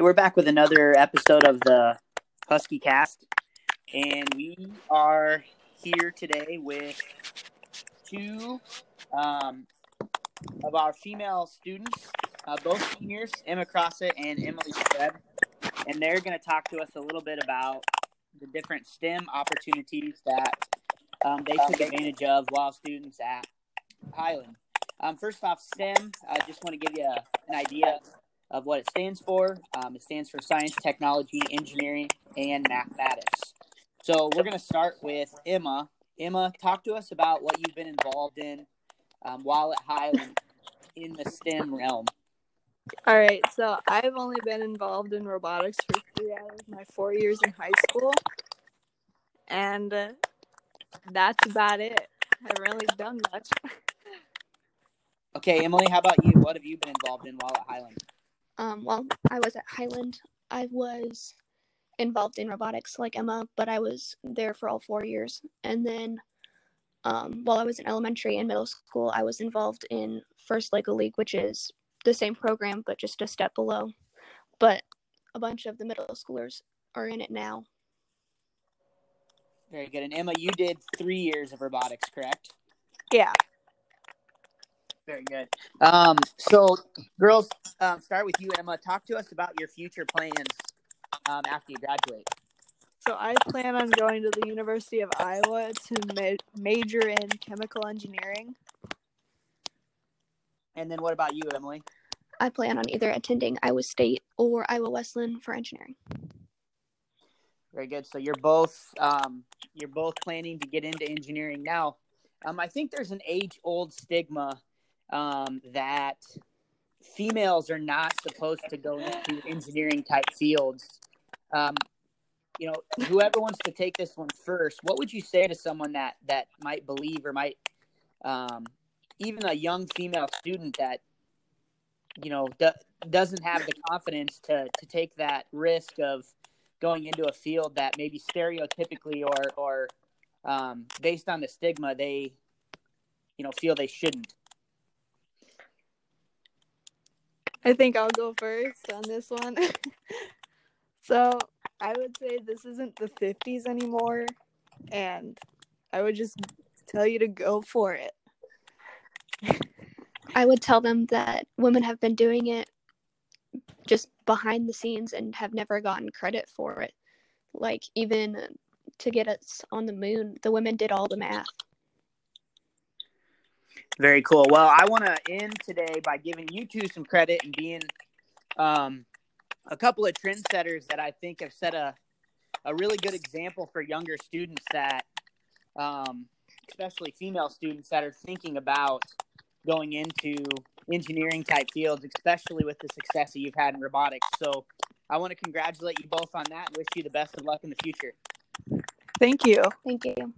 Hey, we're back with another episode of the Husky Cast, and we are here today with two um, of our female students, uh, both seniors, Emma Crossett and Emily Shred, and they're going to talk to us a little bit about the different STEM opportunities that um, they took advantage of while students at Highland. Um, first off, STEM, I just want to give you a, an idea of what it stands for. Um, it stands for science, technology, engineering, and mathematics. So we're going to start with Emma. Emma, talk to us about what you've been involved in um, while at Highland in the STEM realm. All right, so I've only been involved in robotics for three out of my four years in high school, and uh, that's about it. I haven't really done much. Okay, Emily, how about you? What have you been involved in while at Highland? Um, well, I was at Highland. I was involved in robotics like Emma, but I was there for all four years. And then um, while I was in elementary and middle school, I was involved in First Lego League, which is the same program, but just a step below. But a bunch of the middle schoolers are in it now. Very good. And Emma, you did three years of robotics, correct? Yeah. Very good. Um, so, girls, um, start with you, Emma. Talk to us about your future plans um, after you graduate. So I plan on going to the University of Iowa to ma- major in chemical engineering. And then what about you, Emily? I plan on either attending Iowa State or Iowa Wesleyan for engineering. Very good. So you're both um, you're both planning to get into engineering now. Um, I think there's an age old stigma um, that females are not supposed to go into engineering type fields. Um, you know, whoever wants to take this one first, what would you say to someone that that might believe or might um, even a young female student that you know do, doesn't have the confidence to to take that risk of going into a field that maybe stereotypically or or um, based on the stigma they you know feel they shouldn't I think I'll go first on this one. so I would say this isn't the 50s anymore, and I would just tell you to go for it. I would tell them that women have been doing it just behind the scenes and have never gotten credit for it. Like, even to get us on the moon, the women did all the math. Very cool. Well, I want to end today by giving you two some credit and being um, a couple of trendsetters that I think have set a, a really good example for younger students that, um, especially female students that are thinking about going into engineering type fields, especially with the success that you've had in robotics. So I want to congratulate you both on that and wish you the best of luck in the future. Thank you. Thank you.